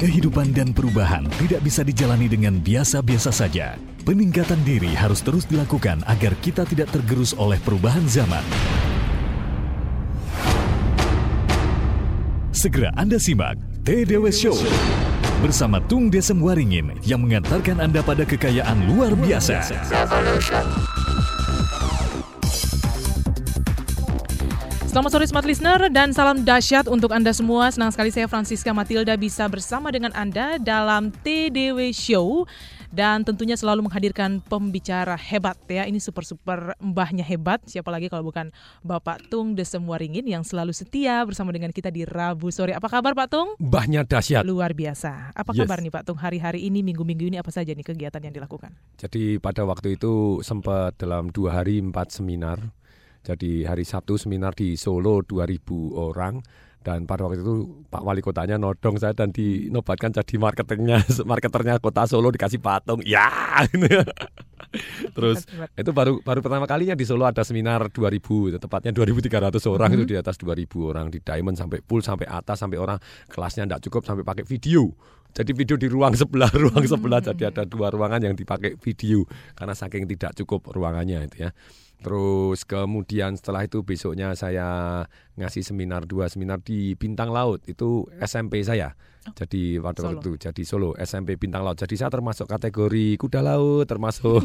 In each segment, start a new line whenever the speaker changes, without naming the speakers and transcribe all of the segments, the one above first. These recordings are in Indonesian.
Kehidupan dan perubahan tidak bisa dijalani dengan biasa-biasa saja. Peningkatan diri harus terus dilakukan agar kita tidak tergerus oleh perubahan zaman. Segera Anda simak TDW Show bersama Tung Desem Waringin yang mengantarkan Anda pada kekayaan luar biasa.
Selamat sore Smart Listener dan salam dahsyat untuk Anda semua. Senang sekali saya Francisca Matilda bisa bersama dengan Anda dalam TDW Show dan tentunya selalu menghadirkan pembicara hebat ya. Ini super-super mbahnya hebat. Siapa lagi kalau bukan Bapak Tung Desem Waringin yang selalu setia bersama dengan kita di Rabu sore. Apa kabar Pak Tung?
Mbahnya dahsyat.
Luar biasa. Apa
Yes.
kabar nih Pak Tung hari-hari ini, minggu-minggu ini apa saja nih kegiatan yang dilakukan?
Jadi pada waktu itu sempat dalam dua hari empat seminar. Jadi hari Sabtu seminar di Solo 2000 orang. Dan pada waktu itu Pak Wali Kotanya nodong saya dan dinobatkan jadi marketingnya marketernya Kota Solo dikasih patung. Ya. Terus itu baru baru pertama kalinya di Solo ada seminar 2000 tepatnya 2300 orang itu di atas 2000 orang. Di Diamond sampai full sampai atas sampai orang. Kelasnya tidak cukup sampai pakai video. Jadi video di ruang sebelah ruang sebelah. Jadi ada dua ruangan yang dipakai video. Karena saking tidak cukup ruangannya itu ya terus kemudian setelah itu besoknya saya ngasih seminar dua seminar di Bintang Laut. Itu SMP saya jadi pada waktu
Solo.
itu jadi Solo SMP Bintang Laut. Jadi saya termasuk kategori kuda laut termasuk.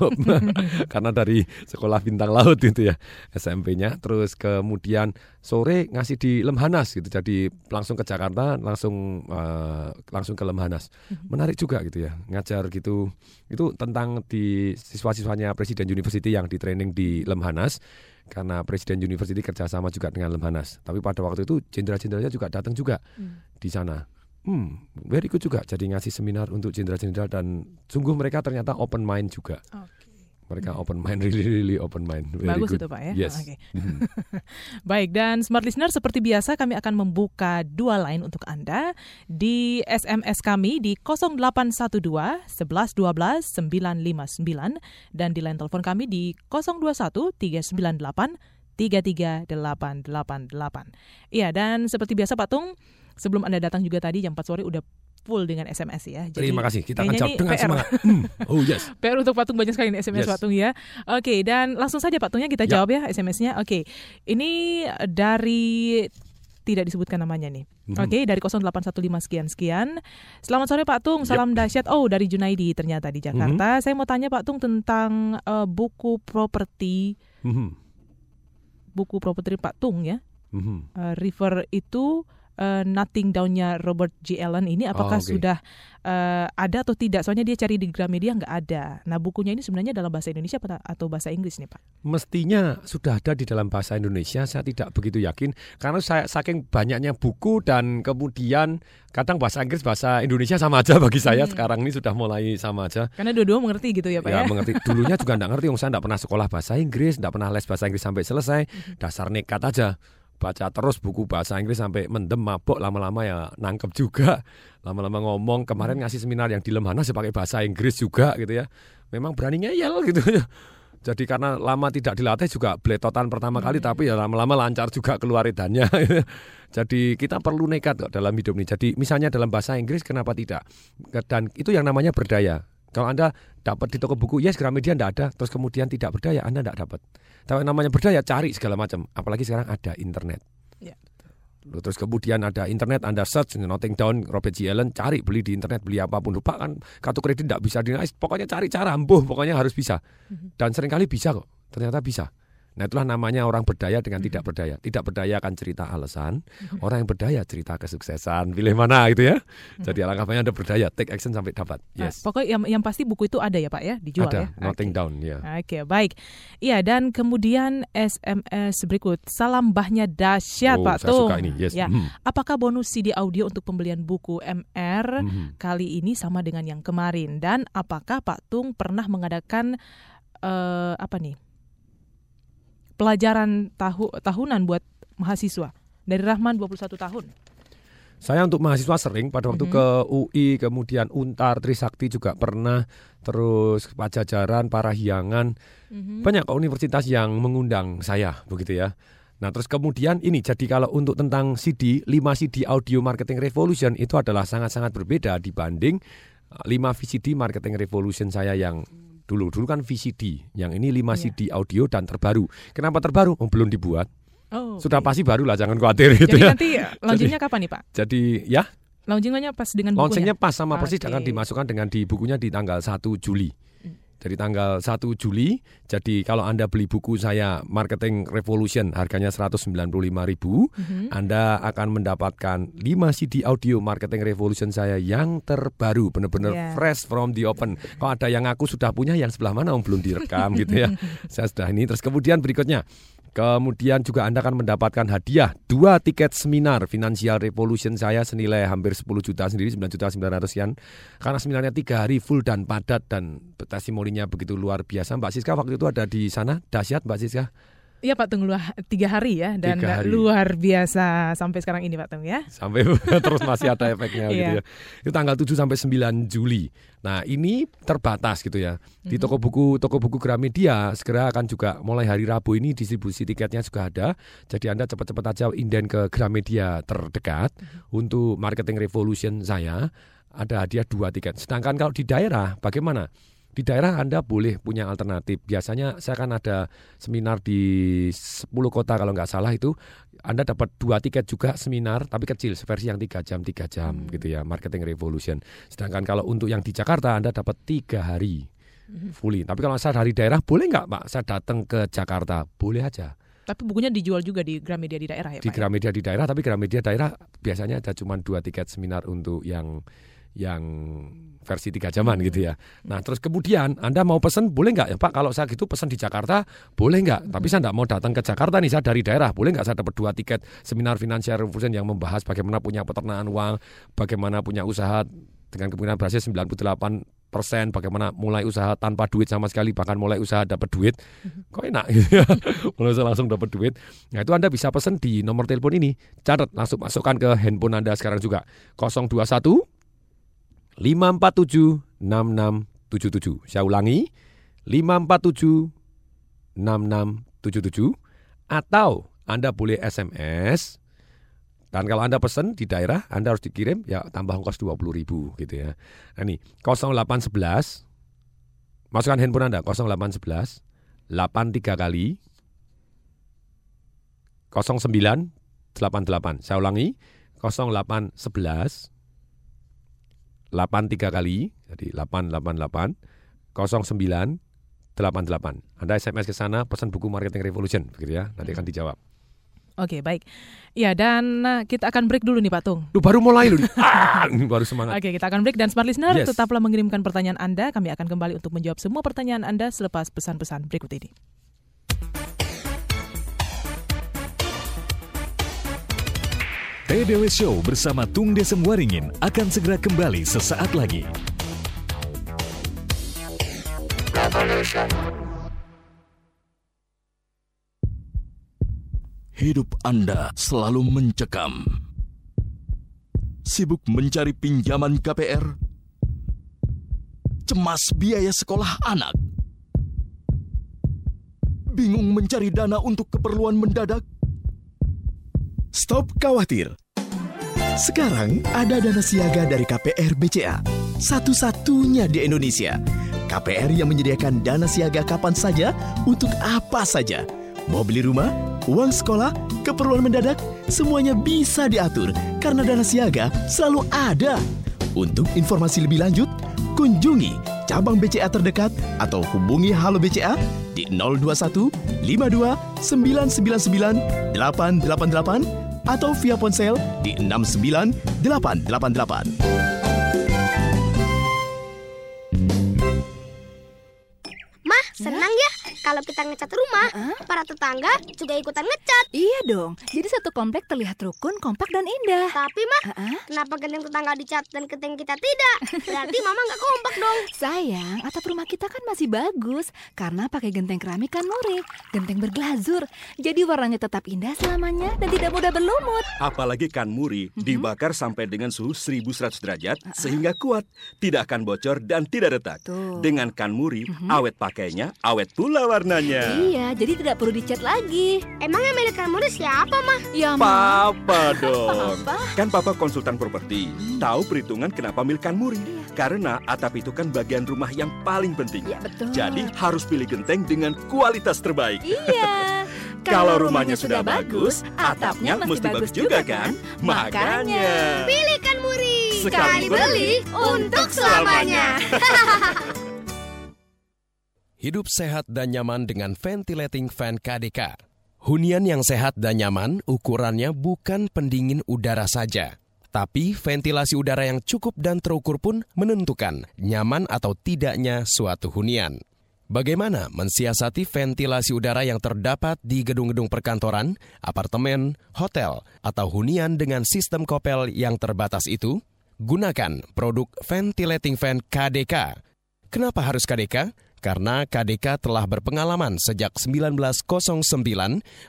Karena dari sekolah bintang laut itu ya SMP-nya terus kemudian sore ngasih di Lemhanas gitu. Jadi langsung ke Jakarta langsung eh, langsung ke Lemhanas. Menarik juga gitu ya ngajar gitu. Itu tentang di siswa-siswanya Presiden University yang di training di Lemhanas. Karena Presiden University kerjasama juga dengan Lemhanas. Tapi pada waktu itu jenderal-jenderalnya juga datang juga di sana Hmm, very good juga. Jadi ngasih seminar untuk jenderal-jenderal dan sungguh mereka ternyata open mind juga.
Oke.
Mereka open mind, really really open mind. Very
Bagus
good.
itu Pak ya.
Yes.
Oke.
Mhm.
Baik, dan Smart Listener seperti biasa kami akan membuka dua line untuk Anda di SMS kami di 0812 11 12 959 dan di line telepon kami di 021 398 33888. Iya, dan seperti biasa Pak Tung, sebelum Anda datang juga tadi jam 4 sore udah full dengan SMS ya. Jadi
Terima kasih. Kita akan jawab dengan
PR.
semangat. Hmm. Oh yes.
PR untuk Patung banyak sekali nih SMS
Yes.
Patung ya. Oke, dan langsung saja Patungnya kita
Ya.
jawab ya SMS-nya. Oke. Ini dari tidak disebutkan namanya nih.
Mhm.
Oke, dari 0815 sekian sekian. Selamat sore Pak Tung, salam dahsyat. Oh, dari Junaidi ternyata di. Jakarta. Saya mau tanya Pak Tung tentang eh, buku properti
Mhm.
buku properti Pak Tung ya.
Mhm.
Eh, River itu eh, Nothing Down-nya Robert G. Allen ini apakah
Oh, oke.
sudah eh, ada atau tidak? Soalnya dia cari di Gramedia nggak ada. Nah bukunya ini sebenarnya dalam bahasa Indonesia atau bahasa Inggris nih Pak?
Mestinya sudah ada di dalam bahasa Indonesia. Saya tidak begitu yakin karena saya saking banyaknya buku dan kemudian kadang bahasa Inggris bahasa Indonesia sama aja bagi saya
Hmm.
sekarang ini sudah mulai sama aja.
Karena dua-dua mengerti gitu ya Pak ya?
Ya, mengerti. Dulunya juga enggak ngerti, saya enggak pernah sekolah bahasa Inggris, enggak pernah les bahasa Inggris sampai selesai.
Mhm.
Dasar nekat aja. Baca terus buku bahasa Inggris sampai mendem mabok lama-lama ya nangkep juga. Lama-lama ngomong kemarin ngasih seminar yang di Lemhanas ya pakai bahasa Inggris juga gitu ya. Memang berani ngeyel gitu ya. Jadi karena lama tidak dilatih juga bletotan pertama kali
Mhm.
tapi ya lama-lama lancar juga keluar edannya. Jadi kita perlu nekat kok dalam hidup ini. Jadi misalnya dalam bahasa Inggris kenapa tidak? Dan itu yang namanya berdaya. Kalau Anda dapat di toko buku, yes Gramedia tidak ada, terus kemudian tidak berdaya, Anda tidak dapat. Tapi namanya berdaya cari segala macam. Apalagi sekarang ada internet.
Ya.
Lalu Terus kemudian ada internet, Anda search Nothing Down, Robert G. Allen, cari beli di internet, beli apa pun. Lupa kan kartu kredit tidak bisa dinaik, pokoknya cari cara, ampuh, pokoknya harus bisa. Dan sering kali bisa kok, ternyata bisa. Nah itulah namanya orang berdaya dengan tidak berdaya. Tidak berdaya akan cerita alasan, orang yang berdaya cerita kesuksesan. Pilih mana gitu ya. Jadi alangkah baiknya Anda berdaya, take action sampai dapat.
Nah,
Yes.
pokoknya yang, yang pasti buku itu ada ya Pak ya? Dijual
ada,
ya?
Nothing
Oke.
Down ya.
Oke, baik. Iya, dan kemudian SMS berikut. Salam bahnya dahsyat
oh,
Pak
saya
Tung.
suka ini. Yes.
Ya.
Mhm.
Apakah bonus CD audio untuk pembelian buku MR
Mhm.
kali ini sama dengan yang kemarin dan apakah Pak Tung pernah mengadakan eh, apa nih pelajaran tahu tahunan buat mahasiswa dari Rahman 21 tahun.
Saya untuk mahasiswa sering pada waktu
Mhm.
ke UI, kemudian Untar, Trisakti juga pernah, terus Pajajaran, Parahyangan,
Mhm.
banyak universitas yang mengundang saya begitu ya. Nah, terus kemudian ini jadi kalau untuk tentang CD, 5 CD Audio Marketing Revolution itu adalah sangat-sangat berbeda dibanding 5 VCD Marketing Revolution saya yang dulu. Dulu kan VCD, yang ini 5
Iya.
CD audio dan terbaru. Kenapa terbaru? Oh, belum dibuat.
Oh,
Sudah pasti baru lah, jangan khawatir gitu
Jadi
ya.
nanti launchingnya kapan nih Pak?
Jadi ya,
Launchingnya pas dengan
launchingnya
bukunya?
pas sama persis
Oke.
akan dimasukkan dengan di bukunya di tanggal 1 Juli. Jadi tanggal 1 Juli. Jadi kalau Anda beli buku saya Marketing Revolution harganya 195.000,
Mhm.
Anda akan mendapatkan 5 CD audio Marketing Revolution saya yang terbaru, benar-benar
Ya.
fresh from the open. Kalau ada yang aku sudah punya, yang sebelah mana om belum direkam gitu ya. Saya sudah ini. Terus kemudian berikutnya, kemudian juga Anda akan mendapatkan hadiah dua tiket seminar Financial Revolution saya senilai hampir 10 juta sendiri, 9 juta 900 sekian. Karena seminarnya tiga hari full dan padat dan testimoninya begitu luar biasa. Mbak Siska waktu itu ada di sana, dahsyat Mbak Siska.
Iya Pak Tung luar tiga hari ya dan
hari.
luar biasa sampai sekarang ini Pak Tung ya.
sampai terus masih ada efeknya gitu
Iya.
ya. Itu tanggal 7 sampai 9 Juli. Nah, ini terbatas gitu ya. Di toko buku toko buku Gramedia segera akan juga mulai hari Rabu ini distribusi tiketnya juga ada. Jadi Anda cepat-cepat aja inden ke Gramedia terdekat
Mhm.
untuk marketing revolution saya ada hadiah dua tiket. Sedangkan kalau di daerah bagaimana? Di daerah Anda boleh punya alternatif. Biasanya saya kan ada seminar di 10 kota kalau nggak salah itu anda dapat dua tiket juga seminar tapi kecil versi yang tiga jam tiga jam
Hmm.
gitu ya marketing revolution. Sedangkan kalau untuk yang di Jakarta Anda dapat tiga hari
Hmm.
fully. Tapi kalau saya dari daerah boleh nggak Pak? Saya datang ke Jakarta boleh aja
Tapi bukunya dijual juga di Gramedia di daerah ya
di
Pak. ya?
Gramedia di daerah. Tapi Gramedia daerah biasanya ada cuma dua tiket seminar untuk yang yang versi tiga jaman
Hmm.
gitu ya. Nah terus kemudian Anda mau pesen boleh nggak ya Pak? Kalau saya gitu pesen di Jakarta boleh nggak? Tapi saya nggak mau datang ke Jakarta nih saya dari daerah boleh nggak saya dapat dua tiket seminar financial revolution yang membahas bagaimana punya peternakan uang, bagaimana punya usaha dengan kemungkinan berhasil 98 persen bagaimana mulai usaha tanpa duit sama sekali bahkan mulai usaha dapat duit kok enak mulai usaha langsung dapat duit nah itu anda bisa pesen di nomor telepon ini catat langsung masukkan ke handphone anda sekarang juga 021 547 6677 saya ulangi 547 6677 atau anda boleh SMS dan kalau Anda pesen di daerah, Anda harus dikirim ya tambah ongkos 20 ribu gitu ya. Nah ini 0811, masukkan handphone Anda 0811, 83 kali, 0988. Saya ulangi, 0811, 83 kali, jadi 888, 0988. Anda SMS ke sana, pesan buku Marketing Revolution, begitu ya, nanti akan dijawab.
Oke baik. Ya dan eh, kita akan break dulu nih Pak Tung.
Lu baru mulai lu. Ah, baru semangat.
Oke, kita akan break dan smart listener
Yes.
tetaplah mengirimkan pertanyaan Anda. Kami akan kembali untuk menjawab semua pertanyaan Anda selepas pesan-pesan berikut ini.
TDW Show bersama Tung Desem Waringin akan segera kembali sesaat lagi.
Hidup Anda selalu mencekam. Sibuk mencari pinjaman KPR? Cemas biaya sekolah anak? Bingung mencari dana untuk keperluan mendadak?
Stop khawatir. Sekarang ada dana siaga dari KPR BCA. Satu-satunya di Indonesia. KPR yang menyediakan dana siaga kapan saja untuk apa saja. Mau beli rumah, uang sekolah, keperluan mendadak, semuanya bisa diatur karena dana siaga selalu ada. Untuk informasi lebih lanjut, kunjungi cabang BCA terdekat atau hubungi Halo BCA di 021 52 999 888 atau via ponsel di 69 888.
Mah, senang ya kalau kita ngecat rumah. Para tetangga juga ikutan ngecat.
Iya dong, jadi satu komplek terlihat rukun, kompak, dan indah.
Tapi mah,
Ah, ah.
kenapa genteng tetangga dicat dan genteng kita tidak? Berarti mama nggak kompak dong.
Sayang, atap rumah kita kan masih bagus karena pakai genteng keramik kan genteng berglazur. Jadi warnanya tetap indah selamanya dan tidak mudah berlumut.
Apalagi kan muri
Mhm.
dibakar sampai dengan suhu 1100 derajat sehingga kuat, tidak akan bocor dan tidak retak.
Tuh.
Dengan kan muri, awet pakainya, awet pula warnanya.
Iya, jadi tidak perlu dicat lagi.
Emangnya milik kamu siapa, mah?
Ya, Ma.
Papa dong.
Apa?
Kan papa konsultan properti. Tahu perhitungan kenapa milikan Muri. Karena atap itu kan bagian rumah yang paling penting.
Ya, betul.
Jadi harus pilih genteng dengan kualitas terbaik.
Iya.
Kalau rumahnya sudah bagus, atapnya mesti bagus juga kan? Makanya.
Pilihkan Muri.
Sekali beli,
untuk selamanya.
Hidup sehat dan nyaman dengan ventilating fan KDK. Hunian yang sehat dan nyaman ukurannya bukan pendingin udara saja, tapi ventilasi udara yang cukup dan terukur pun menentukan nyaman atau tidaknya suatu hunian. Bagaimana mensiasati ventilasi udara yang terdapat di gedung-gedung perkantoran, apartemen, hotel, atau hunian dengan sistem kopel yang terbatas itu? Gunakan produk ventilating fan KDK. Kenapa harus KDK? Karena KDK telah berpengalaman sejak 1909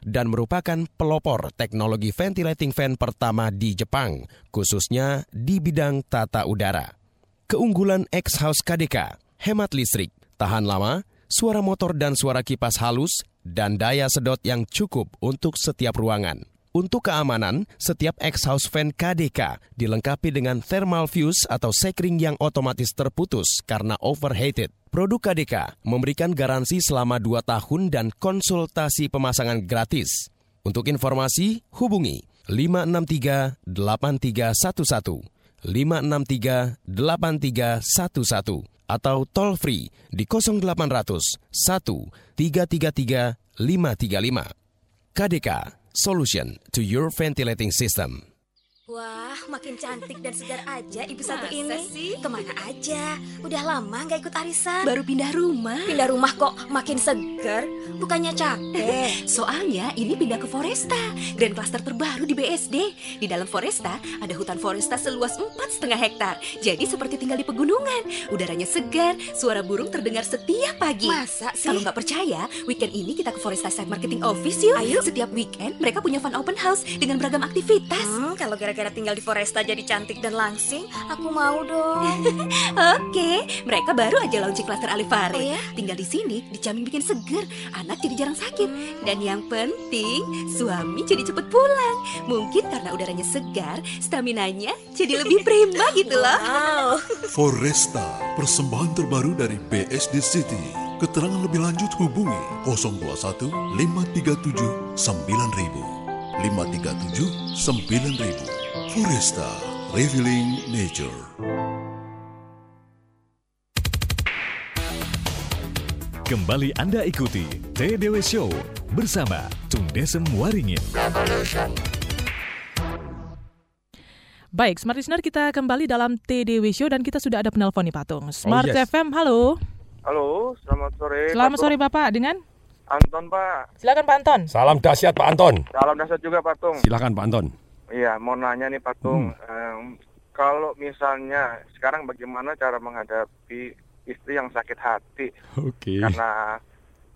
dan merupakan pelopor teknologi ventilating fan pertama di Jepang, khususnya di bidang tata udara. Keunggulan X-House KDK, hemat listrik, tahan lama, suara motor dan suara kipas halus, dan daya sedot yang cukup untuk setiap ruangan. Untuk keamanan, setiap X-House fan KDK dilengkapi dengan thermal fuse atau sekring yang otomatis terputus karena overheated. Produk KDK memberikan garansi selama 2 tahun dan konsultasi pemasangan gratis. Untuk informasi, hubungi 563 8311 563 8311 atau toll free di 0800 1 333 535. KDK Solution to your ventilating system.
Wah, makin cantik dan segar aja ibu satu ini. Ke mana aja? Udah lama nggak ikut arisan.
Baru pindah rumah.
Pindah rumah kok makin seger? Bukannya capek?
Soalnya ini pindah ke Foresta, grand cluster terbaru di BSD. Di dalam Foresta ada hutan Foresta seluas empat setengah hektar. Jadi seperti tinggal di pegunungan. Udaranya segar, suara burung terdengar setiap pagi.
Masa sih?
Kalau nggak percaya, weekend ini kita ke Foresta Site Marketing Office yuk.
Ayo.
Setiap weekend mereka punya fun open house dengan beragam aktivitas.
Hmm, kalau gara-gara tinggal di Foresta jadi cantik dan langsing, aku mau dong.
Oke, mereka baru aja launching cluster Alifari.
Oh ya?
Tinggal di sini dijamin bikin seger, anak jadi jarang sakit. Dan yang penting, suami jadi cepet pulang. Mungkin karena udaranya segar, staminanya jadi lebih prima gitu loh.
Wow.
Foresta, persembahan terbaru dari BSD City. Keterangan lebih lanjut hubungi 021 537 9000. 537 9000. Foresta, Revealing Nature.
Kembali Anda ikuti TDW Show bersama Tung Desem Waringin.
Baik, Smart Listener kita kembali dalam TDW Show dan kita sudah ada penelpon nih Patung. Smart
yes.
FM, halo.
Halo, selamat sore.
Selamat
Pak
sore Bapak, dengan?
Anton, Pak.
Silakan Pak Anton.
Salam dahsyat Pak Anton.
Salam dasar juga, Pak Tung.
Silakan Pak Anton.
Iya, mau nanya nih, Pak Tung.
Hmm.
Em, kalau misalnya sekarang bagaimana cara menghadapi istri yang sakit hati
Oke.
karena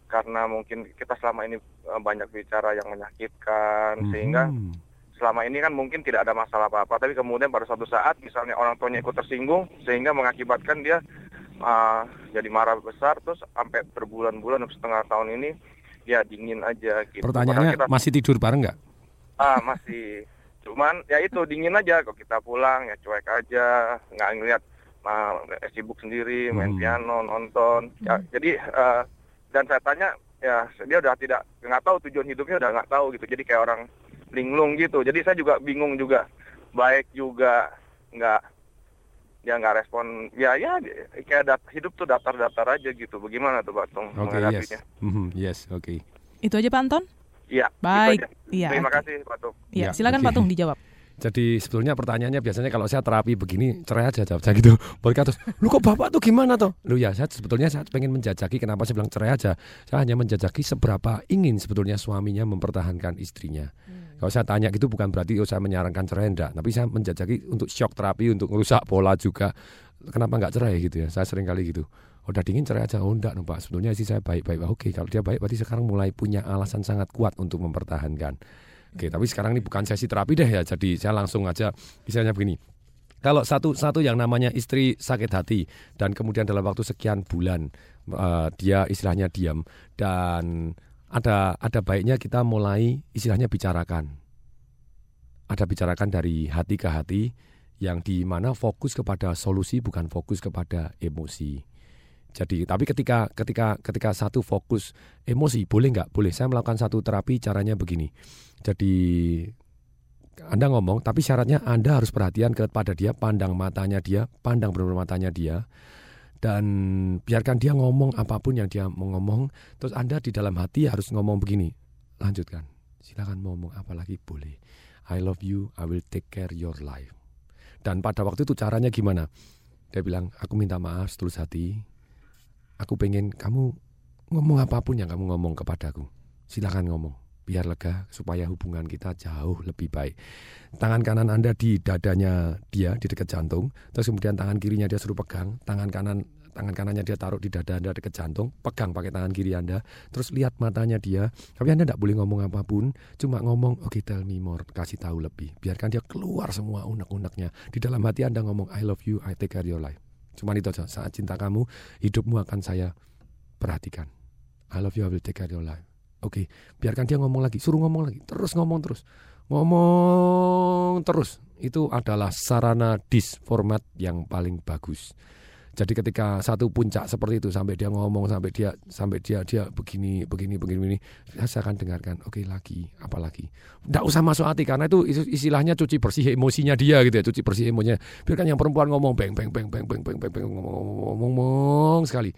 karena mungkin kita selama ini eh, banyak bicara yang menyakitkan sehingga
Mhm.
selama ini kan mungkin tidak ada masalah apa-apa tapi kemudian pada suatu saat misalnya orang tuanya ikut tersinggung sehingga mengakibatkan dia uh, jadi marah besar terus sampai berbulan-bulan setengah tahun ini ya dingin aja gitu.
Pertanyaannya
kita-
masih tidur bareng nggak?
Ah masih. Cuman ya itu dingin aja kalau kita pulang ya cuek aja, nggak ngeliat ah, sibuk sendiri, main
Hmm.
piano, nonton. Ya, jadi eh, dan saya tanya ya dia udah tidak nggak tahu tujuan hidupnya udah nggak tahu gitu. Jadi kayak orang linglung gitu. Jadi saya juga bingung juga. Baik juga nggak ya nggak respon ya ya kayak dat- hidup tuh datar-datar aja gitu bagaimana tuh Pak Tung
Oke, yes. Mhm, yes, oke.
Itu aja Pak Anton?
Iya
Baik. Iya,
terima
oke.
kasih Pak Tung
Iya,
Ya,
silakan
oke.
Pak Tung dijawab.
Jadi sebetulnya pertanyaannya biasanya kalau saya terapi begini cerai aja jawab saya gitu. Mereka terus, lu kok bapak tuh gimana toh? Lu ya saya sebetulnya saya pengen menjajaki kenapa saya bilang cerai aja. Saya hanya menjajaki seberapa ingin sebetulnya suaminya mempertahankan istrinya. Kalau saya tanya gitu bukan berarti oh saya menyarankan cerai enggak, tapi saya menjajaki untuk shock terapi untuk merusak pola juga. Kenapa nggak cerai gitu ya? Saya sering kali gitu. Udah dingin cerai aja. Oh enggak, Pak. Sebetulnya sih saya baik-baik. Oke, kalau dia baik berarti sekarang mulai punya alasan sangat kuat untuk mempertahankan. Oke, tapi sekarang ini bukan sesi terapi deh ya. Jadi saya langsung aja misalnya begini. Kalau satu satu yang namanya istri sakit hati dan kemudian dalam waktu sekian bulan uh, dia istilahnya diam dan ada ada baiknya kita mulai istilahnya bicarakan. Ada bicarakan dari hati ke hati yang di mana fokus kepada solusi bukan fokus kepada emosi. Jadi, tapi ketika ketika ketika satu fokus emosi, boleh nggak? Boleh. Saya melakukan satu terapi caranya begini. Jadi anda ngomong, tapi syaratnya Anda harus perhatian kepada dia, pandang matanya dia, pandang benar matanya dia, dan biarkan dia ngomong apa pun yang dia mau ngomong. Terus Anda di dalam hati harus ngomong begini, lanjutkan, silakan ngomong apa lagi boleh. I love you, I will take care your life. Dan pada waktu itu caranya gimana? Dia bilang, aku minta maaf setulus hati. Aku pengen kamu ngomong apa pun yang kamu ngomong kepadaku. Silakan ngomong biar lega supaya hubungan kita jauh lebih baik. Tangan kanan Anda di dadanya dia di dekat jantung, terus kemudian tangan kirinya dia suruh pegang, tangan kanan tangan kanannya dia taruh di dada Anda dekat jantung, pegang pakai tangan kiri Anda, terus lihat matanya dia. Tapi Anda tidak boleh ngomong apa pun, cuma ngomong, oke okay, tell me more, kasih tahu lebih. Biarkan dia keluar semua unek-uneknya. Di dalam hati Anda ngomong, I love you, I take care of your life. Cuma itu saja, saat cinta kamu, hidupmu akan saya perhatikan. I love you, I will take care of your life. Oke, biarkan dia ngomong lagi, suruh ngomong lagi, terus ngomong terus. Ngomong terus. Itu adalah sarana disformat yang paling bagus. Jadi ketika satu puncak seperti itu sampai dia ngomong sampai dia sampai dia dia begini begini begini ini ya saya akan dengarkan. Oke lagi apa lagi? Tidak usah masuk hati karena itu istilahnya cuci bersih emosinya dia gitu ya cuci bersih emosinya. Biarkan yang perempuan ngomong beng beng beng beng beng beng beng, beng ngomong, ngomong, ngomong sekali.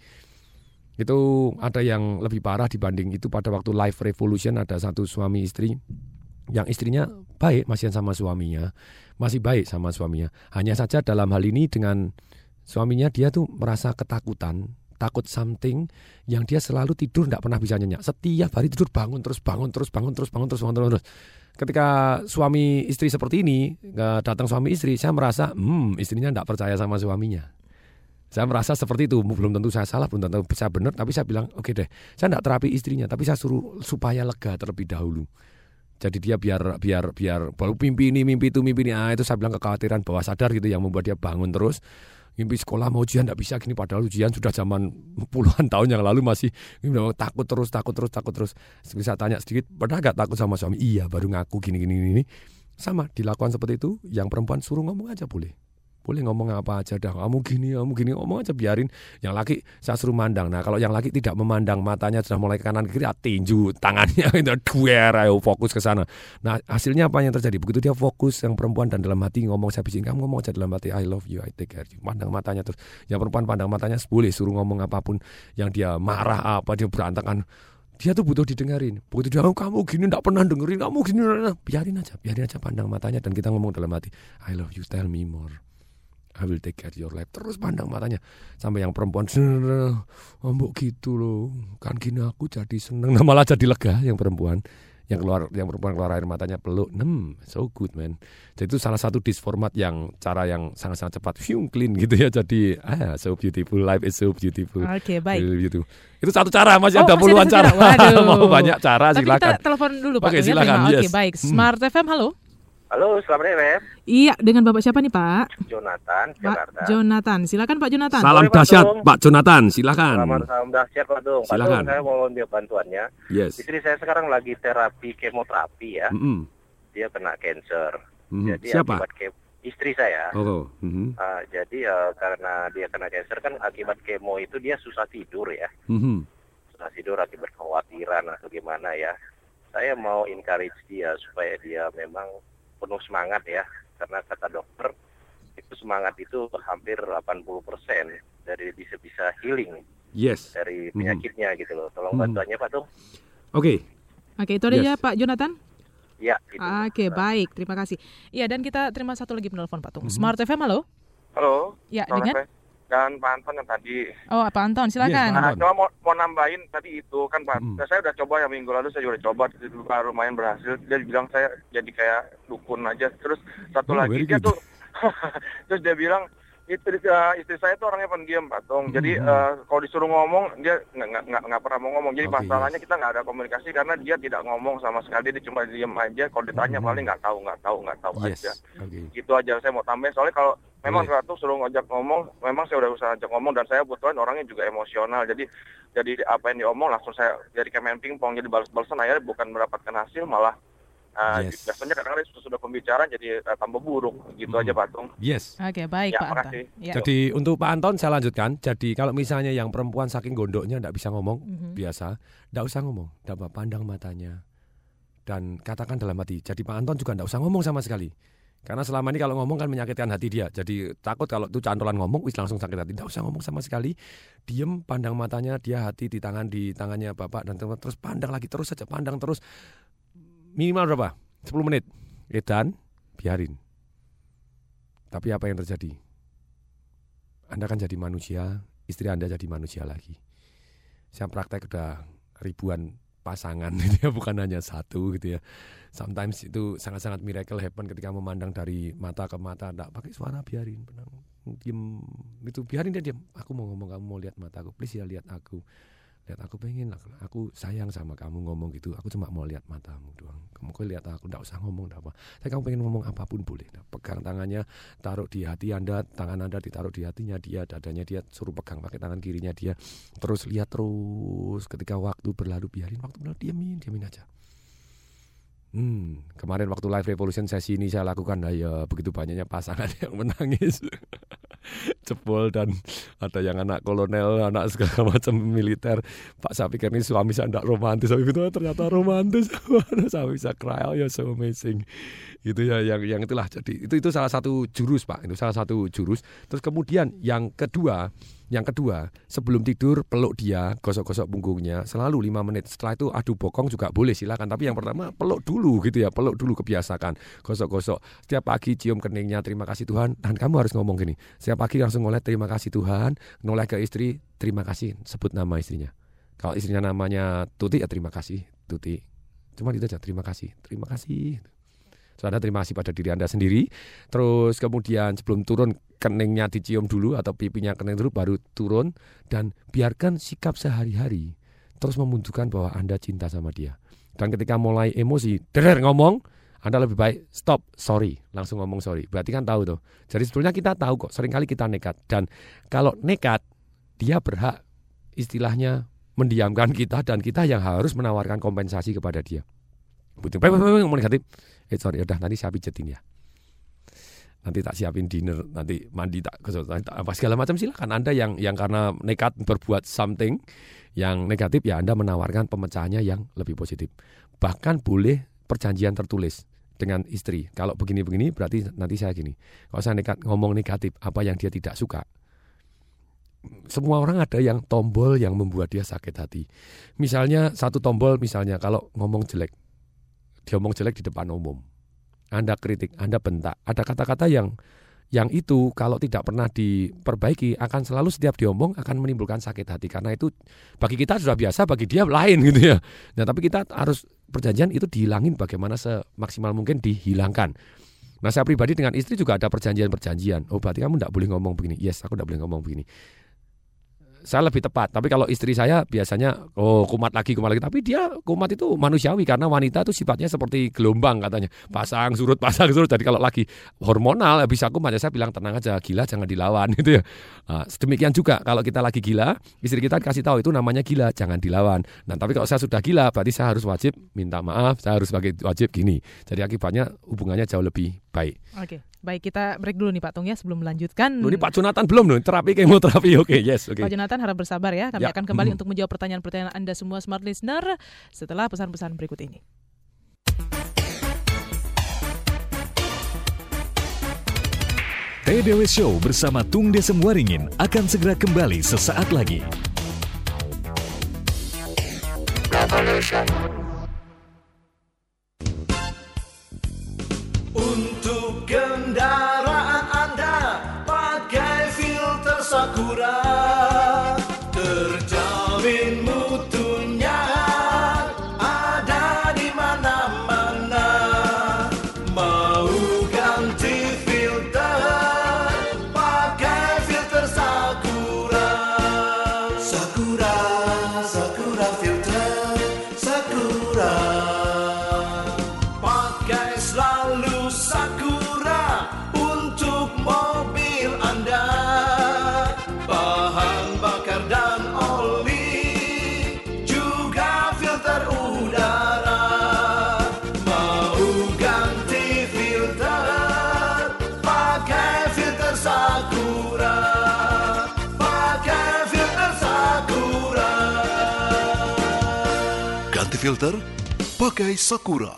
Itu ada yang lebih parah dibanding itu pada waktu live revolution ada satu suami istri yang istrinya baik masih sama suaminya, masih baik sama suaminya. Hanya saja dalam hal ini dengan suaminya dia tuh merasa ketakutan, takut something yang dia selalu tidur tidak pernah bisa nyenyak. Setiap hari tidur bangun terus bangun terus bangun terus bangun terus bangun terus. Bangun terus. Ketika suami istri seperti ini datang suami istri, saya merasa hmm istrinya tidak percaya sama suaminya. Saya merasa seperti itu, belum tentu saya salah, belum tentu saya benar, tapi saya bilang, oke okay deh, saya tidak terapi istrinya, tapi saya suruh supaya lega terlebih dahulu. Jadi dia biar biar biar baru mimpi ini, mimpi itu, mimpi ini, ah, itu saya bilang kekhawatiran bawah sadar gitu yang membuat dia bangun terus. Mimpi sekolah mau ujian tidak bisa gini, padahal ujian sudah zaman puluhan tahun yang lalu masih takut terus, takut terus, takut terus. Bisa tanya sedikit, pernah gak takut sama suami? Iya, baru ngaku gini, gini, gini. Sama, dilakukan seperti itu, yang perempuan suruh ngomong aja boleh boleh ngomong apa aja dah. Kamu gini kamu gini. Ngomong aja biarin. Yang laki saya suruh mandang. Nah kalau yang laki tidak memandang matanya sudah mulai ke kanan kiri ah, tinju tangannya. Itu duer ayo fokus ke sana. Nah hasilnya apa yang terjadi? Begitu dia fokus yang perempuan dan dalam hati ngomong saya bikin kamu ngomong aja dalam hati I love you I take care you pandang matanya terus. Yang perempuan pandang matanya boleh suruh ngomong apa pun yang dia marah apa dia berantakan. Dia tuh butuh didengarin. Begitu dia, oh, kamu gini tidak pernah dengerin, kamu gini, biarin aja, biarin aja pandang matanya dan kita ngomong dalam hati, I love you, tell me more. I will take care of your life. Terus pandang matanya sampai yang perempuan ambuk gitu loh. Kan gini aku jadi seneng, nah, malah jadi lega yang perempuan. Yang keluar yang perempuan keluar air matanya peluk. Nem, so good man. Jadi itu salah satu disformat yang cara yang sangat-sangat cepat, fium clean gitu ya. Jadi ah so beautiful life is so beautiful.
Oke, okay, baik.
Gitu. Itu satu cara, masih oh, ada puluhan cara. Mau banyak cara
Tapi
silakan.
kita telepon dulu Pak.
Oke, silakan.
Oke,
yes.
baik. Smart hmm. FM, halo.
Halo, selamat sore,
Iya, dengan Bapak siapa nih, Pak?
Jonathan, Jakarta.
Pak Jonathan, silakan Pak Jonathan.
Salam dahsyat, Pak Jonathan, silakan.
Selamat salam dahsyat, Pak Dung. Pak
silakan.
Dung, saya mau minta bantuannya.
Yes.
Istri saya sekarang lagi terapi kemoterapi ya.
Mm -hmm.
Dia kena cancer.
Mm -hmm.
Jadi
Siapa?
akibat ke istri saya.
Oh. Mm -hmm.
uh, jadi uh, karena dia kena cancer kan akibat kemo itu dia susah tidur ya.
Mm -hmm.
Susah tidur akibat kekhawatiran atau gimana ya. Saya mau encourage dia supaya dia memang penuh semangat ya karena kata dokter itu semangat itu hampir 80% dari bisa bisa healing
yes.
dari penyakitnya hmm. gitu loh. Tolong bantuannya Pak Tung.
Oke. Okay.
Oke, itu aja yes. Pak Jonathan.
Ya.
Oke, baik. Terima kasih. Iya, dan kita terima satu lagi penelpon Pak Tung. Mm -hmm. Smart FM, halo.
Halo.
Ya, dengan
dan Pak Anton yang tadi.
Oh, Pak Anton, silakan.
Yes, nah, cuma mau, mau nambahin tadi itu kan Pak. Hmm. Saya udah coba yang minggu lalu saya juga coba juga lumayan berhasil. Dia bilang saya jadi kayak dukun aja. Terus satu oh, lagi dia tuh terus dia bilang istri uh, istri saya tuh orangnya pendiam Pak Tong. Jadi hmm. uh, kalau disuruh ngomong dia nggak nggak pernah mau ngomong. Jadi okay, masalahnya yes. kita nggak ada komunikasi karena dia tidak ngomong sama sekali. Dia cuma diam aja. Kalau ditanya hmm. paling nggak tahu nggak tahu nggak tahu
yes.
aja.
Okay.
Gitu aja saya mau tambahin. Soalnya kalau memang
Boleh.
satu suruh ngajak ngomong, memang saya udah usaha ajak ngomong dan saya kebetulan orangnya juga emosional. Jadi jadi apa yang diomong langsung saya jadi kayak main pingpong jadi balas-balasan akhirnya bukan mendapatkan hasil malah uh,
Yes.
biasanya kadang-kadang sudah, sudah pembicaraan jadi uh, tambah buruk gitu aja Patung.
Yes.
Oke, baik
Ya,
Pak Anton. Ya.
Jadi untuk Pak Anton saya lanjutkan. Jadi kalau misalnya yang perempuan saking gondoknya tidak bisa ngomong
Mhm.
biasa, tidak usah ngomong, tidak pandang matanya dan katakan dalam hati. Jadi Pak Anton juga tidak usah ngomong sama sekali. Karena selama ini kalau ngomong kan menyakitkan hati dia. Jadi takut kalau itu cantolan ngomong, wis langsung sakit hati. Tidak usah ngomong sama sekali. Diem, pandang matanya, dia hati di tangan di tangannya bapak dan teman terus pandang lagi terus saja pandang terus. Minimal berapa? 10 menit. Edan, biarin. Tapi apa yang terjadi? Anda kan jadi manusia, istri Anda jadi manusia lagi. Saya praktek udah ribuan pasangan gitu ya, bukan hanya satu gitu ya. Sometimes itu sangat-sangat miracle happen ketika memandang dari mata ke mata, enggak pakai suara biarin, tenang, diem itu biarin dia diam. Aku mau ngomong, kamu mau lihat mataku, please ya lihat aku. Lihat aku pengen aku sayang sama kamu ngomong gitu. Aku cuma mau lihat matamu doang. Kamu kok lihat aku, enggak usah ngomong, enggak apa. Tapi kamu pengen ngomong apa pun boleh. Nah, pegang tangannya, taruh di hati Anda, tangan Anda ditaruh di hatinya dia, dadanya dia, suruh pegang pakai tangan kirinya dia. Terus lihat terus ketika waktu berlalu biarin waktu berlalu diamin, diamin aja. Hmm, kemarin waktu live revolution sesi ini saya lakukan, nah ya begitu banyaknya pasangan yang menangis, jebol dan ada yang anak kolonel, anak segala macam militer. Pak saya pikir ini suami saya tidak romantis, tapi itu ternyata romantis. saya bisa cry, oh ya so amazing. Gitu ya, yang yang itulah. Jadi itu itu salah satu jurus pak, itu salah satu jurus. Terus kemudian yang kedua, yang kedua sebelum tidur peluk dia, gosok-gosok punggungnya, selalu lima menit. Setelah itu adu bokong juga boleh silakan. Tapi yang pertama peluk dulu gitu ya, peluk dulu kebiasakan, gosok-gosok. Setiap pagi cium keningnya, terima kasih Tuhan. Dan kamu harus ngomong gini, setiap pagi langsung ngoleh terima kasih Tuhan, noleh ke istri, terima kasih, sebut nama istrinya. Kalau istrinya namanya Tuti ya terima kasih Tuti. Cuma itu aja terima kasih, terima kasih. So, anda terima kasih pada diri Anda sendiri. Terus kemudian sebelum turun keningnya dicium dulu atau pipinya kening dulu baru turun dan biarkan sikap sehari-hari terus menunjukkan bahwa Anda cinta sama dia. Dan ketika mulai emosi, der ngomong, Anda lebih baik stop, sorry, langsung ngomong sorry. Berarti kan tahu tuh. Jadi sebetulnya kita tahu kok, sering kali kita nekat. Dan kalau nekat, dia berhak istilahnya mendiamkan kita dan kita yang harus menawarkan kompensasi kepada dia. Betul, ngomong negatif. Eh sorry, udah nanti saya pijetin ya. Nanti tak siapin dinner, nanti mandi tak apa segala macam silakan Anda yang yang karena nekat berbuat something yang negatif ya Anda menawarkan pemecahannya yang lebih positif. Bahkan boleh perjanjian tertulis dengan istri. Kalau begini-begini berarti nanti saya gini. Kalau saya nekat ngomong negatif apa yang dia tidak suka, semua orang ada yang tombol yang membuat dia sakit hati. Misalnya satu tombol misalnya kalau ngomong jelek, dia ngomong jelek di depan umum. Anda kritik, Anda bentak. Ada kata-kata yang yang itu kalau tidak pernah diperbaiki akan selalu setiap diomong akan menimbulkan sakit hati karena itu bagi kita sudah biasa bagi dia lain gitu ya. Nah tapi kita harus perjanjian itu dihilangin bagaimana semaksimal mungkin dihilangkan. Nah saya pribadi dengan istri juga ada perjanjian-perjanjian. Oh berarti kamu tidak boleh ngomong begini. Yes aku tidak boleh ngomong begini saya lebih tepat. Tapi kalau istri saya biasanya oh kumat lagi kumat lagi. Tapi dia kumat itu manusiawi karena wanita itu sifatnya seperti gelombang katanya. Pasang surut pasang surut. Jadi kalau lagi hormonal bisa kumat ya saya bilang tenang aja gila jangan dilawan gitu ya. Nah, demikian juga kalau kita lagi gila istri kita kasih tahu itu namanya gila jangan dilawan. Nah tapi kalau saya sudah gila berarti saya harus wajib minta maaf. Saya harus wajib gini. Jadi akibatnya hubungannya jauh lebih baik.
Oke, baik kita break dulu nih Pak Tung ya sebelum melanjutkan.
Loh, ini Pak Jonathan belum loh terapi kemoterapi. Oke, yes, oke.
Pak Jonathan harap bersabar ya. Kami
Ya.
akan kembali
Hmm.
untuk menjawab pertanyaan-pertanyaan Anda semua smart listener setelah pesan-pesan berikut ini.
TDW Show bersama Tung Desem Waringin akan segera kembali sesaat lagi.
Pakai Sakura.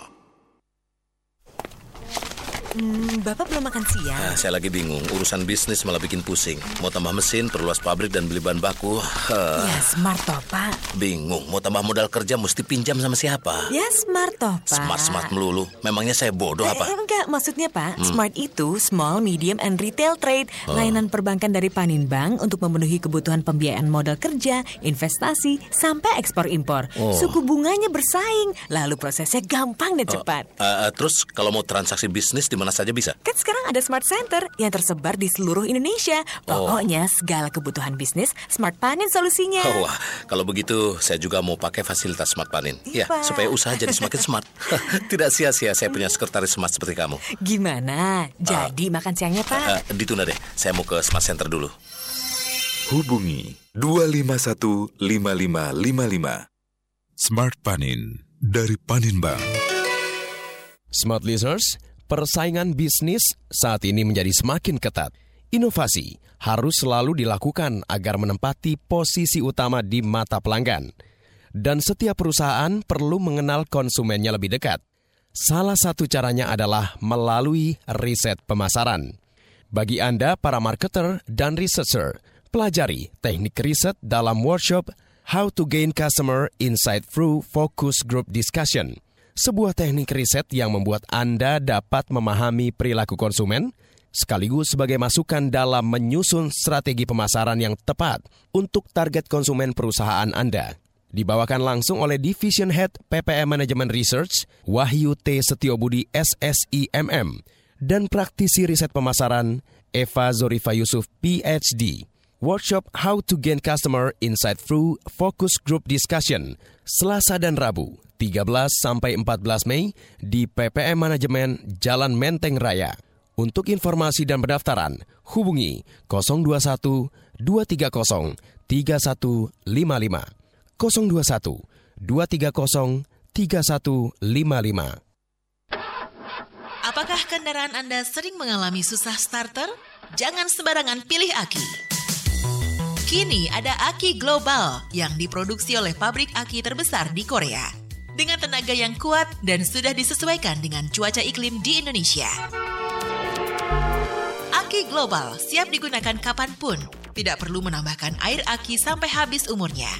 Hmm, Bapak belum makan siang.
Nah, saya lagi bingung. Urusan bisnis malah bikin pusing. Mau tambah mesin, perluas pabrik dan beli bahan baku. Huh.
Ya smart toh, Pak.
Bingung. Mau tambah modal kerja mesti pinjam sama siapa?
Ya smart toh, Pak.
Smart-smart melulu. Memangnya saya bodoh
Eh,
apa?
enggak, maksudnya Pak,
Hmm.
Smart itu Small, Medium, and Retail Trade.
Oh.
Layanan perbankan dari Paninbank untuk memenuhi kebutuhan pembiayaan modal kerja, investasi, sampai ekspor-impor.
Oh.
Suku bunganya bersaing, lalu prosesnya gampang dan
Oh,
cepat.
eh, eh, terus kalau mau transaksi bisnis di mana saja bisa?
Kan sekarang ada Smart Center yang tersebar di seluruh Indonesia.
Oh.
Pokoknya segala kebutuhan bisnis, Smart Panin solusinya.
Oh, wah, kalau begitu saya juga mau pakai fasilitas Smart Panin.
Iya,
ya, supaya usaha jadi semakin smart. Tidak sia-sia saya punya sekretaris smart seperti kamu.
Gimana? Jadi makan siangnya, Pak?
Eh, ditunda deh, saya mau ke Smart Center dulu.
Hubungi 2515555.
Smart Panin dari Paninbank.
Smart listeners, persaingan bisnis saat ini menjadi semakin ketat. Inovasi harus selalu dilakukan agar menempati posisi utama di mata pelanggan. Dan setiap perusahaan perlu mengenal konsumennya lebih dekat. Salah satu caranya adalah melalui riset pemasaran. Bagi Anda para marketer dan researcher, pelajari teknik riset dalam workshop How to Gain Customer Insight Through Focus Group Discussion – sebuah teknik riset yang membuat Anda dapat memahami perilaku konsumen, sekaligus sebagai masukan dalam menyusun strategi pemasaran yang tepat untuk target konsumen perusahaan Anda. Dibawakan langsung oleh Division Head PPM Management Research, Wahyu T. Setiobudi SSIMM, dan praktisi riset pemasaran Eva Zorifa Yusuf PhD. Workshop How to Gain Customer Insight Through Focus Group Discussion Selasa dan Rabu 13 sampai 14 Mei di PPM Manajemen Jalan Menteng Raya. Untuk informasi dan pendaftaran, hubungi 021 230 3155 021 230 3155
Apakah kendaraan Anda sering mengalami susah starter? Jangan sembarangan pilih aki. Kini ada aki global yang diproduksi oleh pabrik aki terbesar di Korea. Dengan tenaga yang kuat dan sudah disesuaikan dengan cuaca iklim di Indonesia. Aki global siap digunakan kapan pun. Tidak perlu menambahkan air aki sampai habis umurnya.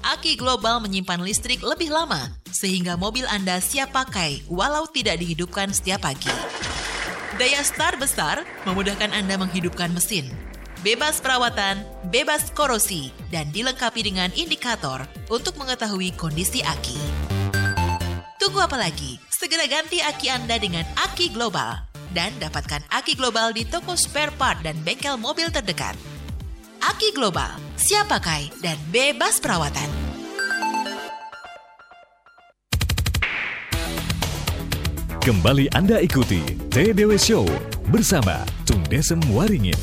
Aki global menyimpan listrik lebih lama, sehingga mobil Anda siap pakai walau tidak dihidupkan setiap pagi. Daya start besar memudahkan Anda menghidupkan mesin. Bebas perawatan, bebas korosi, dan dilengkapi dengan indikator untuk mengetahui kondisi aki. Tunggu apa lagi? Segera ganti aki Anda dengan Aki Global. Dan dapatkan Aki Global di toko spare part dan bengkel mobil terdekat. Aki Global, siap pakai dan bebas perawatan.
Kembali Anda ikuti TDW Show bersama Tung Desem Waringin.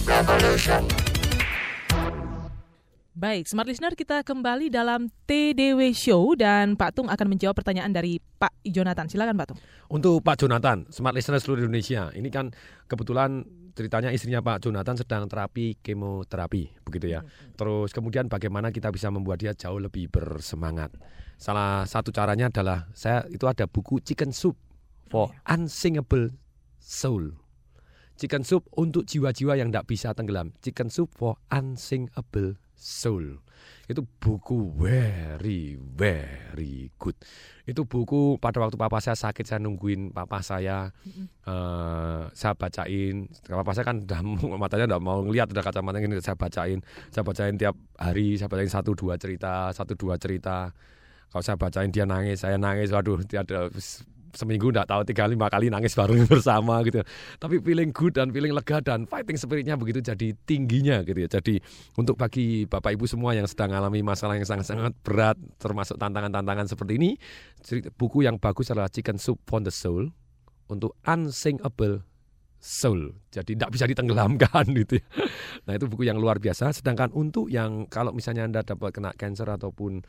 Baik, Smart Listener kita kembali dalam TDW Show dan Pak Tung akan menjawab pertanyaan dari Pak Jonathan. Silakan Pak Tung.
Untuk Pak Jonathan, Smart Listener seluruh Indonesia, ini kan kebetulan ceritanya istrinya Pak Jonathan sedang terapi kemoterapi, begitu ya. Terus kemudian bagaimana kita bisa membuat dia jauh lebih bersemangat. Salah satu caranya adalah saya itu ada buku Chicken Soup for Unsingable Soul. Chicken Soup untuk jiwa-jiwa yang tidak bisa tenggelam. Chicken Soup for Unsingable Soul. Itu buku very very good. Itu buku pada waktu papa saya sakit saya nungguin papa saya eh saya bacain. Papa saya kan udah matanya udah mau ngelihat udah kacamata ini saya bacain. Saya bacain tiap hari, saya bacain satu dua cerita, satu dua cerita. Kalau saya bacain dia nangis, saya nangis. Waduh, dia ada seminggu enggak tahu tiga lima kali nangis bareng bersama gitu. Tapi feeling good dan feeling lega dan fighting spiritnya begitu jadi tingginya gitu ya. Jadi untuk bagi bapak ibu semua yang sedang mengalami masalah yang sangat-sangat berat termasuk tantangan-tantangan seperti ini, buku yang bagus adalah Chicken Soup for the Soul untuk unsingable soul. Jadi tidak bisa ditenggelamkan gitu ya. Nah itu buku yang luar biasa. Sedangkan untuk yang kalau misalnya Anda dapat kena cancer ataupun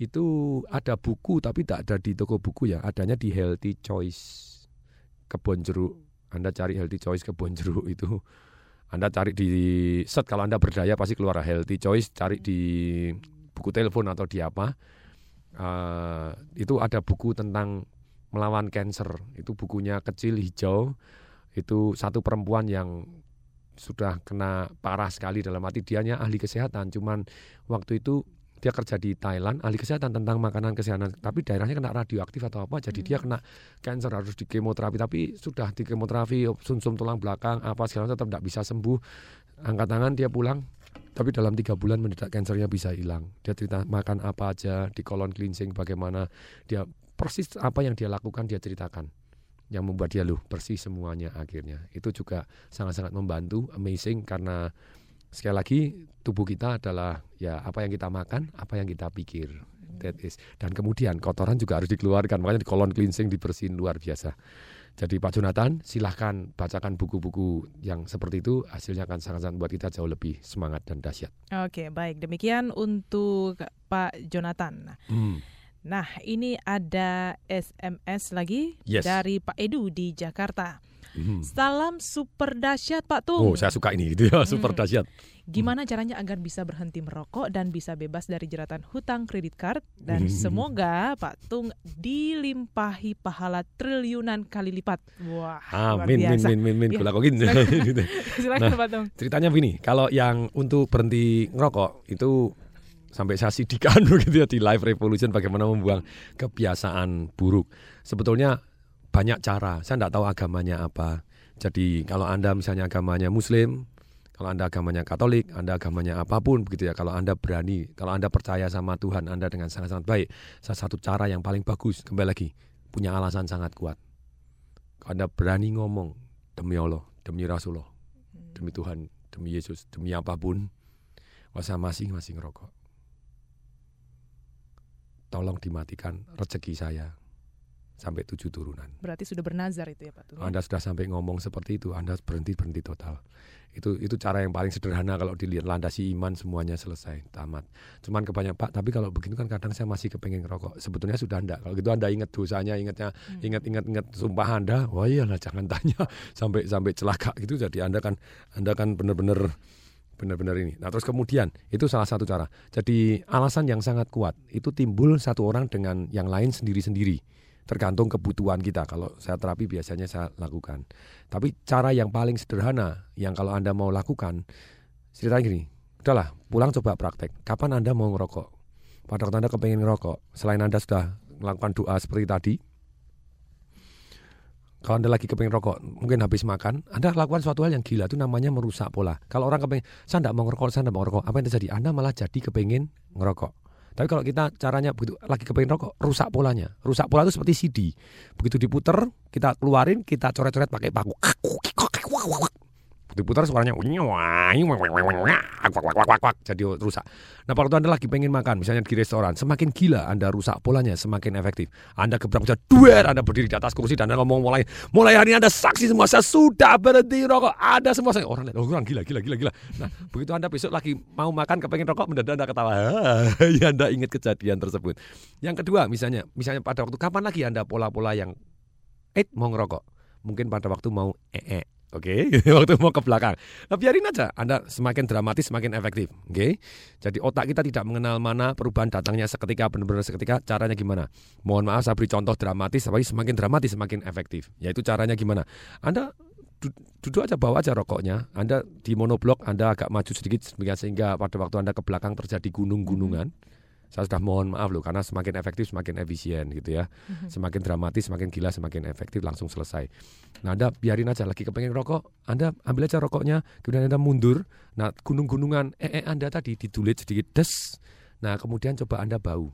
itu ada buku tapi tidak ada di toko buku ya. Adanya di Healthy Choice Kebon Jeruk. Anda cari Healthy Choice Kebon Jeruk itu. Anda cari di set kalau Anda berdaya pasti keluar Healthy Choice. Cari di buku telepon atau di apa. eh, itu ada buku tentang melawan cancer. Itu bukunya kecil hijau. Itu satu perempuan yang sudah kena parah sekali dalam arti dianya ahli kesehatan. Cuman waktu itu dia kerja di Thailand ahli kesehatan tentang makanan kesehatan tapi daerahnya kena radioaktif atau apa jadi dia kena cancer harus di kemoterapi tapi sudah di kemoterapi sumsum tulang belakang apa segala tetap tidak bisa sembuh. Angkat tangan dia pulang tapi dalam tiga bulan mendedak kansernya bisa hilang. Dia cerita makan apa aja di kolon cleansing bagaimana? Dia persis apa yang dia lakukan dia ceritakan. Yang membuat dia loh bersih semuanya akhirnya. Itu juga sangat-sangat membantu amazing karena sekali lagi tubuh kita adalah ya apa yang kita makan, apa yang kita pikir. That is. Dan kemudian kotoran juga harus dikeluarkan. Makanya di kolon cleansing dibersihin luar biasa. Jadi Pak Jonathan silahkan bacakan buku-buku yang seperti itu hasilnya akan sangat-sangat buat kita jauh lebih semangat dan dahsyat.
Oke, baik. Demikian untuk Pak Jonathan.
Hmm.
Nah, ini ada SMS lagi
Yes.
dari Pak Edu di Jakarta.
Hmm.
Salam super dahsyat Pak Tung.
Oh, saya suka ini gitu ya, super
Hmm.
dahsyat.
Gimana caranya agar bisa berhenti merokok dan bisa bebas dari jeratan hutang kredit card dan
Hmm.
semoga Pak Tung dilimpahi pahala triliunan kali lipat. Wah, luar
Amin, min,
biasa.
min, min, min,
Ya,
kulakokin.
silakan.
Gitu.
Silakan
Nah,
Pak Tung.
Ceritanya begini, kalau yang untuk berhenti ngerokok itu sampai saya sidikan begitu ya di Live Revolution bagaimana membuang kebiasaan buruk. Sebetulnya banyak cara. Saya tidak tahu agamanya apa. Jadi kalau Anda misalnya agamanya Muslim, kalau Anda agamanya Katolik, Anda agamanya apa pun begitu ya. Kalau Anda berani, kalau Anda percaya sama Tuhan Anda dengan sangat-sangat baik, salah satu cara yang paling bagus kembali lagi punya alasan sangat kuat. Kalau Anda berani ngomong demi Allah, demi Rasulullah, demi Tuhan, demi Yesus, demi apa pun, masih masih ngerokok. Tolong dimatikan rezeki saya sampai tujuh turunan.
Berarti sudah bernazar itu ya Pak ya?
Anda sudah sampai ngomong seperti itu, Anda berhenti berhenti total. Itu itu cara yang paling sederhana kalau dilihat landasi iman semuanya selesai tamat. Cuman kebanyakan Pak, tapi kalau begitu kan kadang saya masih kepengen ngerokok. Sebetulnya sudah Anda. Kalau gitu Anda ingat dosanya, ingatnya, ingat ingat ingat sumpah Anda. Wah iyalah jangan tanya sampai sampai celaka gitu. Jadi Anda kan Anda kan benar-benar benar-benar ini. Nah terus kemudian itu salah satu cara. Jadi alasan yang sangat kuat itu timbul satu orang dengan yang lain sendiri-sendiri. Tergantung kebutuhan kita. Kalau saya terapi biasanya saya lakukan. Tapi cara yang paling sederhana yang kalau Anda mau lakukan, ceritanya gini, udahlah pulang coba praktek. Kapan Anda mau ngerokok? Pada waktu Anda kepengen ngerokok, selain Anda sudah melakukan doa seperti tadi, kalau Anda lagi kepengen rokok, mungkin habis makan, Anda lakukan suatu hal yang gila, itu namanya merusak pola. Kalau orang kepengen, saya tidak mau ngerokok, saya tidak mau ngerokok, apa yang terjadi? Anda malah jadi kepengen ngerokok. Tapi kalau kita caranya begitu lagi kepengen rokok, rusak polanya. Rusak pola itu seperti CD. Begitu diputer, kita keluarin, kita coret-coret pakai paku. Diputar suaranya jadi rusak. Nah, waktu Anda lagi pengen makan, misalnya di restoran, semakin gila Anda rusak polanya, semakin efektif. Anda gebrak bisa duer, Anda berdiri di atas kursi dan Anda ngomong mulai mulai hari ini Anda saksi semua saya sudah berhenti rokok. Ada semua saya orang oh, orang gila gila gila gila. Nah, begitu Anda besok lagi mau makan kepengen rokok mendadak Anda ketawa. ya Anda ingat kejadian tersebut. Yang kedua, misalnya misalnya pada waktu kapan lagi Anda pola-pola yang eh mau ngerokok? Mungkin pada waktu mau ee Oke, waktu mau ke belakang. Nah, biarin aja. Anda semakin dramatis, semakin efektif. Oke, jadi otak kita tidak mengenal mana perubahan datangnya seketika, benar-benar seketika. Caranya gimana? Mohon maaf, saya beri contoh dramatis, tapi semakin dramatis semakin efektif. Yaitu caranya gimana? Anda du- duduk aja bawa aja rokoknya. Anda di monoblok, Anda agak maju sedikit sehingga pada waktu Anda ke belakang terjadi gunung-gunungan. Saya sudah mohon maaf loh karena semakin efektif semakin efisien gitu ya.
Mhm.
Semakin dramatis, semakin gila, semakin efektif langsung selesai. Nah, Anda biarin aja lagi kepengen rokok, Anda ambil aja rokoknya, kemudian Anda mundur. Nah, gunung-gunungan eh, eh Anda tadi ditulit sedikit des. Nah, kemudian coba Anda bau.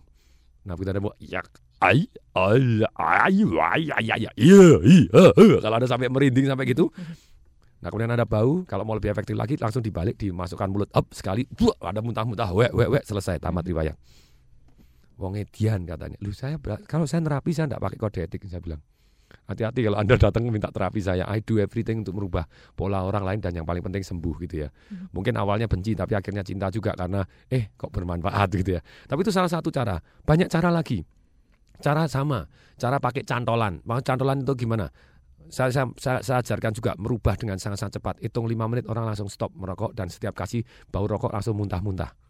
Nah, begitu Anda mau yak ai ai ai ai ai ai iya iya eh. kalau Anda sampai merinding sampai gitu. Nah kemudian ada bau, kalau mau lebih efektif lagi langsung dibalik dimasukkan mulut up sekali, buah, ada muntah-muntah, wek wek wek selesai tamat riwayat. Wong edian katanya. Lu saya kalau saya nerapi saya tidak pakai kode etik saya bilang. Hati-hati kalau Anda datang minta terapi saya, I do everything untuk merubah pola orang lain dan yang paling penting sembuh gitu ya. Mungkin awalnya benci tapi akhirnya cinta juga karena eh kok bermanfaat gitu ya. Tapi itu salah satu cara. Banyak cara lagi. Cara sama, cara pakai cantolan. Mau cantolan itu gimana? Saya, saya, saya, saya ajarkan juga merubah dengan sangat-sangat cepat. Hitung 5 menit orang langsung stop merokok dan setiap kasih bau rokok langsung muntah-muntah.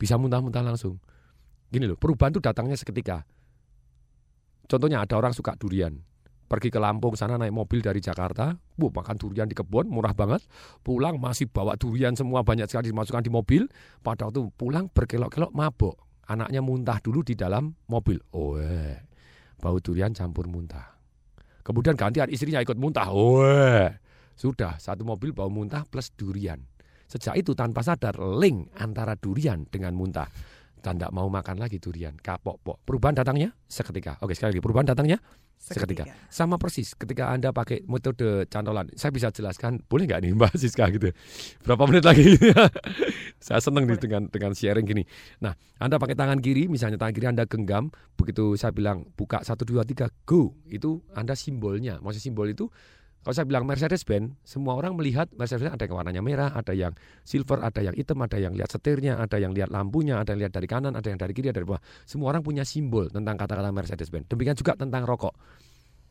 Bisa muntah-muntah langsung. Gini loh, perubahan itu datangnya seketika. Contohnya ada orang suka durian. Pergi ke Lampung sana naik mobil dari Jakarta, bu makan durian di kebun murah banget. Pulang masih bawa durian semua banyak sekali dimasukkan di mobil. Pada waktu pulang berkelok-kelok mabok. Anaknya muntah dulu di dalam mobil. Oh, eh. bau durian campur muntah. Kemudian gantian istrinya ikut muntah. Oh, eh. sudah satu mobil bau muntah plus durian. Sejak itu tanpa sadar link antara durian dengan muntah dan tidak mau makan lagi durian, kapok pok. Perubahan datangnya seketika. Oke sekali lagi perubahan datangnya seketika. Sama persis ketika anda pakai metode cantolan. Saya bisa jelaskan, boleh nggak nih Mbak Siska gitu? Berapa menit lagi? saya seneng nih dengan dengan sharing gini. Nah, anda pakai tangan kiri, misalnya tangan kiri anda genggam, begitu saya bilang buka satu dua tiga go, itu anda simbolnya. Maksud simbol itu kalau saya bilang Mercedes-Benz, semua orang melihat Mercedes-Benz ada yang warnanya merah, ada yang silver, ada yang hitam, ada yang lihat setirnya, ada yang lihat lampunya, ada yang lihat dari kanan, ada yang dari kiri, ada dari bawah. Semua orang punya simbol tentang kata-kata Mercedes-Benz. Demikian juga tentang rokok.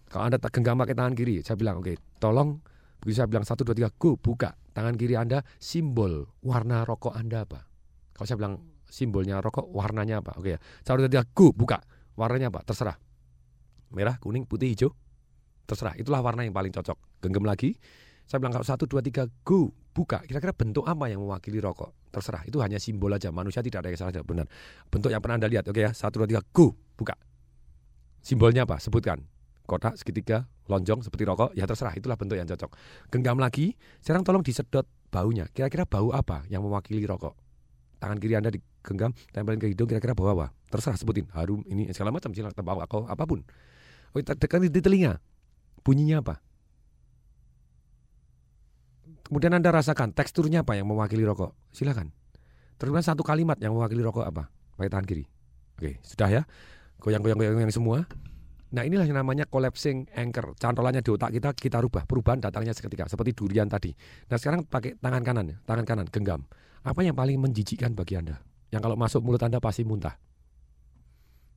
Kalau Anda genggam pakai tangan kiri, saya bilang, oke, okay, tolong, saya bilang satu dua tiga, go, buka. Tangan kiri Anda, simbol warna rokok Anda apa? Kalau saya bilang simbolnya rokok, warnanya apa? Oke okay, ya, satu dua tiga, go, buka. Warnanya apa? Terserah. Merah, kuning, putih, hijau, terserah itulah warna yang paling cocok. Genggam lagi. Saya bilang kalau satu dua tiga go buka. Kira-kira bentuk apa yang mewakili rokok? Terserah itu hanya simbol aja. Manusia tidak ada yang salah benar. Bentuk yang pernah anda lihat oke ya? Satu dua tiga go buka. Simbolnya apa? Sebutkan. Kotak segitiga lonjong seperti rokok. Ya terserah itulah bentuk yang cocok. Genggam lagi. Sekarang tolong disedot baunya. Kira-kira bau apa yang mewakili rokok? Tangan kiri anda digenggam tempelin ke hidung kira-kira bau apa? Terserah sebutin. Harum ini segala macam silakan bau apa pun. Oh tekan di telinga Bunyinya apa? Kemudian Anda rasakan teksturnya apa yang mewakili rokok. Silakan. Terus satu kalimat yang mewakili rokok apa? Pakai tangan kiri. Oke, sudah ya. Goyang-goyang-goyang semua. Nah inilah yang namanya collapsing anchor. Cantolannya di otak kita, kita rubah. Perubahan datangnya seketika. Seperti durian tadi. Nah sekarang pakai tangan kanan ya. Tangan kanan, genggam. Apa yang paling menjijikkan bagi Anda? Yang kalau masuk mulut Anda pasti muntah.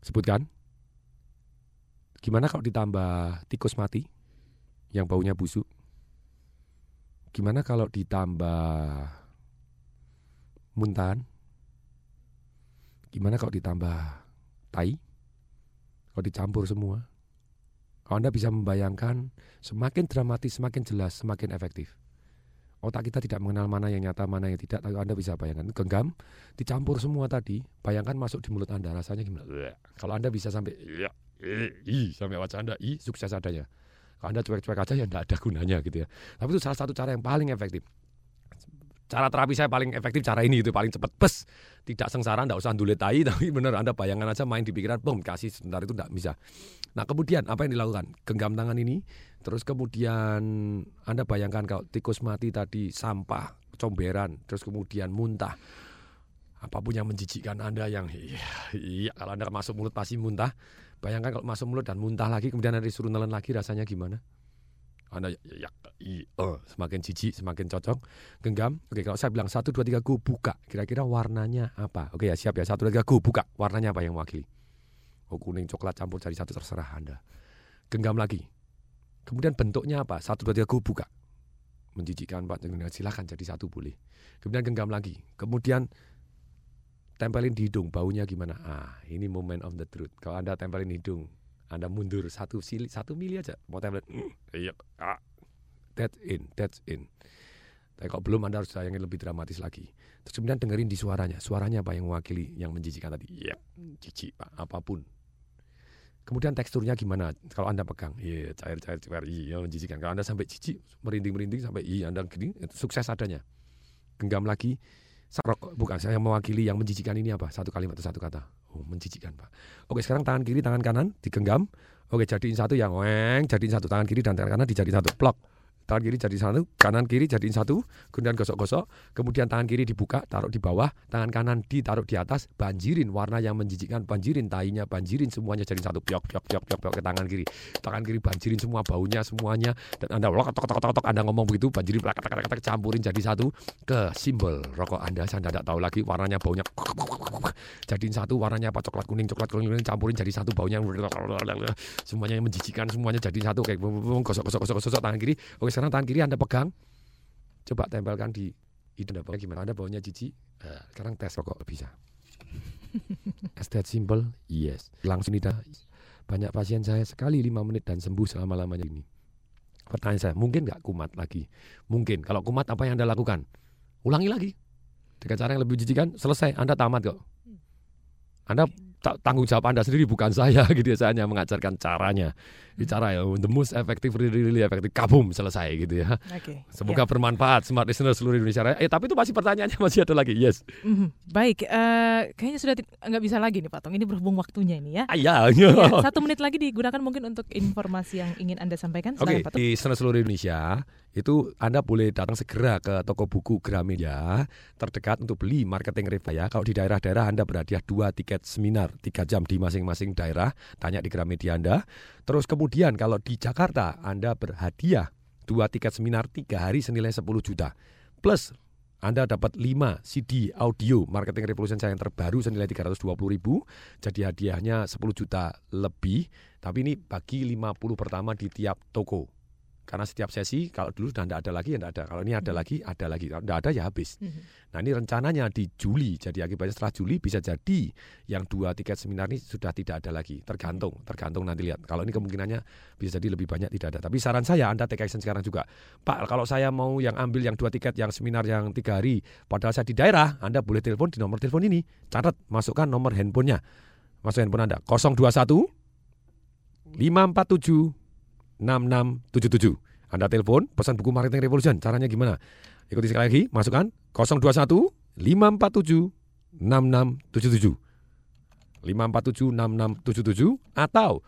Sebutkan. Gimana kalau ditambah tikus mati yang baunya busuk? Gimana kalau ditambah muntahan? Gimana kalau ditambah tai? Kalau dicampur semua? Kalau Anda bisa membayangkan, semakin dramatis, semakin jelas, semakin efektif. Otak kita tidak mengenal mana yang nyata, mana yang tidak. Tapi Anda bisa bayangkan, genggam, dicampur semua tadi. Bayangkan masuk di mulut Anda, rasanya gimana? Kalau Anda bisa sampai i sampai wajah anda i sukses adanya kalau anda cuek-cuek aja ya tidak ada gunanya gitu ya. Tapi itu salah satu cara yang paling efektif. Cara terapi saya paling efektif cara ini itu paling cepat. Bes! Tidak sengsara tidak usah dulet tai tapi benar anda bayangkan aja main di pikiran boom kasih sebentar itu tidak bisa. Nah kemudian apa yang dilakukan? Genggam tangan ini terus kemudian anda bayangkan kalau tikus mati tadi sampah comberan terus kemudian muntah. Apa pun yang menjijikkan anda yang iya, iya kalau anda masuk mulut pasti muntah Bayangkan kalau masuk mulut dan muntah lagi, kemudian ada disuruh nelen lagi rasanya gimana? Anda ya, ya i, uh, semakin jijik, semakin cocok, genggam. Oke, kalau saya bilang satu dua tiga go buka, kira-kira warnanya apa? Oke ya siap ya satu dua tiga go buka, warnanya apa yang mewakili? Oh kuning, coklat campur jadi satu terserah Anda. Genggam lagi. Kemudian bentuknya apa? Satu dua tiga go buka. Menjijikkan Pak, silakan jadi satu boleh. Kemudian genggam lagi. Kemudian tempelin di hidung, baunya gimana? Ah, ini moment of the truth. Kalau Anda tempelin hidung, Anda mundur satu sili, satu mili aja, mau tempelin, mm, iya, ah, that's in, that's in. Tapi kalau belum Anda harus sayangin lebih dramatis lagi. Terus kemudian dengerin di suaranya, suaranya apa yang mewakili, yang menjijikan tadi? Iya, jijik Pak, apa pun. Kemudian teksturnya gimana? Kalau Anda pegang, iya cair, cair, cair, iya menjijikan. Kalau Anda sampai jijik, merinding-merinding sampai iya Anda gini, sukses adanya. Genggam lagi, Sarok, bukan saya mewakili yang menjijikan ini apa? Satu kalimat atau satu kata. Oh, menjijikan, Pak. Oke, sekarang tangan kiri, tangan kanan digenggam. Oke, jadiin satu yang weng, jadiin satu tangan kiri dan tangan kanan dijadiin satu. Plok tangan kiri jadi satu, kanan kiri jadiin satu, kemudian gosok-gosok, kemudian tangan kiri dibuka, taruh di bawah, tangan kanan ditaruh di atas, banjirin warna yang menjijikkan, banjirin tainya, banjirin semuanya jadi satu, piok piok piok piok piok ke tangan kiri, tangan kiri banjirin semua baunya semuanya, dan anda tok tok tok tok anda ngomong begitu, banjirin kata kata kata campurin jadi satu ke simbol rokok anda, saya tidak tahu lagi warnanya baunya, jadiin satu warnanya apa coklat kuning coklat kuning campurin jadi satu baunya semuanya yang menjijikkan semuanya jadi satu kayak gosok gosok gosok gosok tangan kiri, oke sekarang tangan kiri Anda pegang. Coba tempelkan di hidung Anda gimana? Anda baunya jijik. Nah, sekarang tes rokok bisa. As that simple? Yes. Langsung tidak. Banyak pasien saya sekali lima menit dan sembuh selama-lamanya ini. Pertanyaan saya, mungkin nggak kumat lagi? Mungkin. Kalau kumat apa yang Anda lakukan? Ulangi lagi. Dengan cara yang lebih jijikan, selesai. Anda tamat kok. Anda ta- tanggung jawab Anda sendiri bukan saya gitu ya. Saya hanya mengajarkan caranya. Cara ya, the most effective, really, really effective. Kabum, selesai gitu ya.
Oke.
Semoga bermanfaat smart listener seluruh Indonesia. Eh tapi itu masih pertanyaannya masih ada lagi. Yes.
Mhm. Baik, eh, kayaknya sudah nggak bisa lagi nih Pak Tong. Ini berhubung waktunya ini ya.
Ah, iya.
Iya, satu menit lagi digunakan mungkin untuk informasi yang ingin anda sampaikan.
Oke,
Pak Tong.
di seluruh Indonesia itu Anda boleh datang segera ke toko buku Gramedia terdekat untuk beli marketing Revaya. Kalau di daerah-daerah Anda berhadiah dua tiket seminar tiga jam di masing-masing daerah. Tanya di Gramedia Anda. Terus kemudian kalau di Jakarta Anda berhadiah dua tiket seminar tiga hari senilai 10 juta. Plus anda dapat 5 CD audio Marketing Revolution saya yang terbaru senilai 320 ribu. Jadi hadiahnya 10 juta lebih. Tapi ini bagi 50 pertama di tiap toko. Karena setiap sesi kalau dulu sudah tidak ada lagi ya tidak ada. Kalau ini ada lagi, ada lagi. Kalau tidak ada ya habis. Nah ini rencananya di Juli. Jadi akibatnya setelah Juli bisa jadi yang dua tiket seminar ini sudah tidak ada lagi. Tergantung, tergantung nanti lihat. Kalau ini kemungkinannya bisa jadi lebih banyak tidak ada. Tapi saran saya Anda take action sekarang juga. Pak, kalau saya mau yang ambil yang dua tiket yang seminar yang tiga hari, padahal saya di daerah, Anda boleh telepon di nomor telepon ini. Catat, masukkan nomor handphonenya. Masuk handphone Anda 021 547 6677. Anda telepon, pesan buku Marketing Revolution. Caranya gimana? Ikuti sekali lagi, masukkan 021 547 6677. 547 6677 atau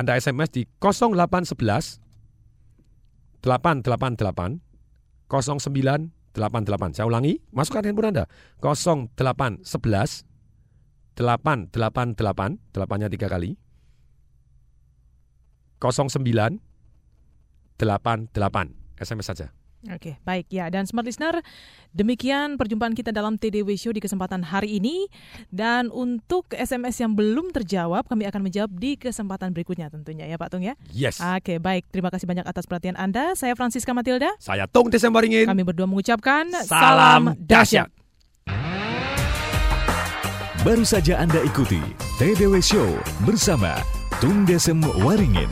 Anda SMS di 0811 888 0988. Saya ulangi, masukkan handphone Anda 0811 888 8-nya tiga kali 09 88 SMS saja.
Oke, baik ya. Dan smart listener, demikian perjumpaan kita dalam TDW Show di kesempatan hari ini. Dan untuk SMS yang belum terjawab, kami akan menjawab di kesempatan berikutnya tentunya ya Pak Tung ya.
Yes.
Oke, baik. Terima kasih banyak atas perhatian Anda. Saya Francisca Matilda.
Saya Tung Desembaringin.
Kami berdua mengucapkan
Salam dahsyat.
Baru saja Anda ikuti TDW Show bersama Tung Desem Waringin.